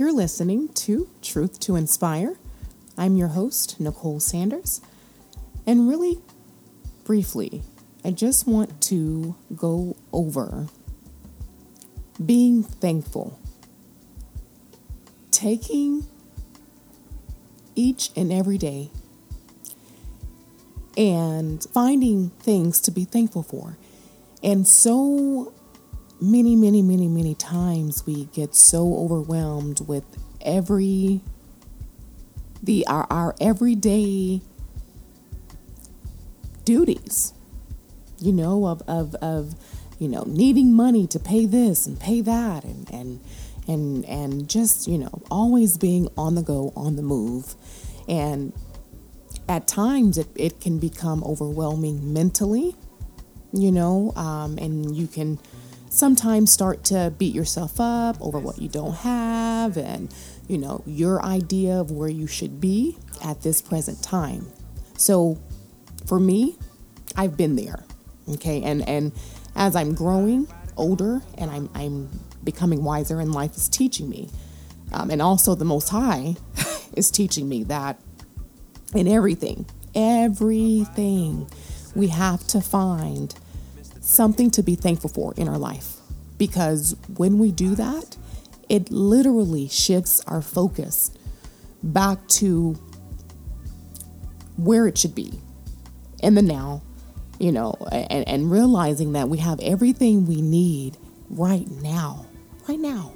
You're listening to Truth to Inspire. I'm your host, Nicole Sanders. And really briefly, I just want to go over being thankful, taking each and every day and finding things to be thankful for. And so many, many, many, many times we get so overwhelmed with every the our, our everyday duties, you know, of, of of you know, needing money to pay this and pay that and and and and just, you know, always being on the go, on the move. And at times it, it can become overwhelming mentally, you know, um, and you can sometimes start to beat yourself up over what you don't have and, you know, your idea of where you should be at this present time. So for me, I've been there. Okay. And, and as I'm growing older and I'm, I'm becoming wiser and life is teaching me, um, and also the Most High is teaching me that in everything, everything, we have to find something to be thankful for in our life. Because when we do that, it literally shifts our focus back to where it should be in the now, you know, and, and realizing that we have everything we need right now, right now,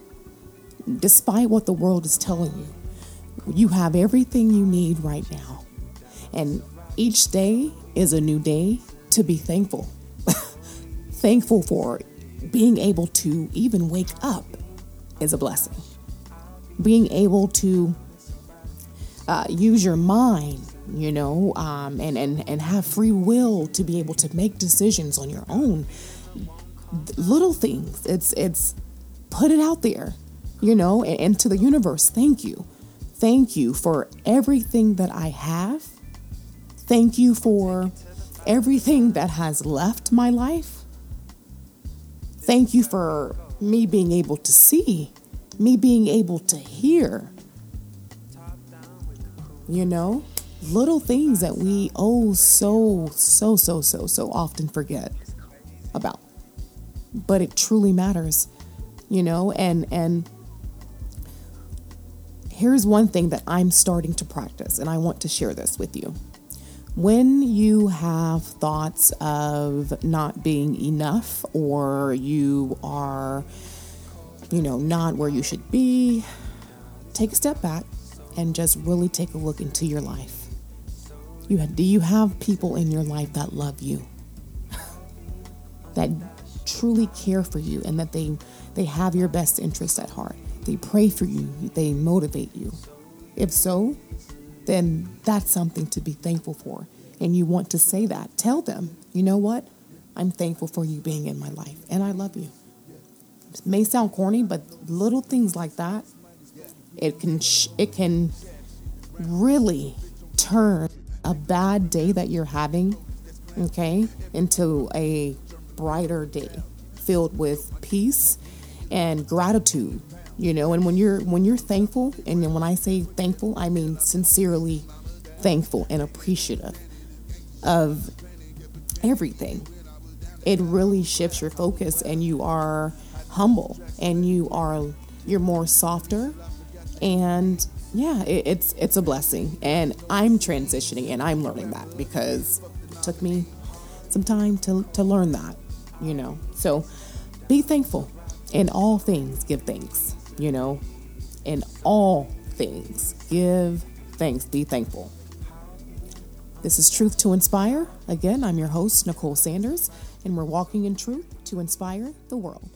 despite what the world is telling you. You have everything you need right now. And each day is a new day to be thankful thankful for being able to even wake up is a blessing. Being able to uh, use your mind, you know, um, and, and, and have free will to be able to make decisions on your own. Little things. It's it's put it out there, you know, and, and to the universe. Thank you. Thank you for everything that I have. Thank you for everything that has left my life. Thank you for me being able to see, me being able to hear. You know, little things that we oh so, so, so, so, so often forget about. But it truly matters, you know, and, and, here's one thing that I'm starting to practice, and I want to share this with you. When you have thoughts of not being enough or you are, you know, not where you should be, take a step back and just really take a look into your life. You do you have people in your life that love you? that truly care for you and that they they have your best interest at heart. They pray for you, they motivate you. If so, then that's something to be thankful for. And you want to say that. Tell them, you know what? I'm thankful for you being in my life and I love you. It may sound corny, but little things like that, it can it can really turn a bad day that you're having, okay, into a brighter day filled with peace and gratitude you know and when you're when you're thankful and then when i say thankful i mean sincerely thankful and appreciative of everything. It really shifts your focus and you are humble and you are you're more softer and yeah it, it's it's a blessing. And i'm transitioning and i'm learning that because it took me some time to, to learn that you know. So be thankful in all things give thanks you know, in all things, give thanks, be thankful. This is Truth to Inspire. Again, I'm your host, Nicole Sanders, and we're walking in truth to inspire the world.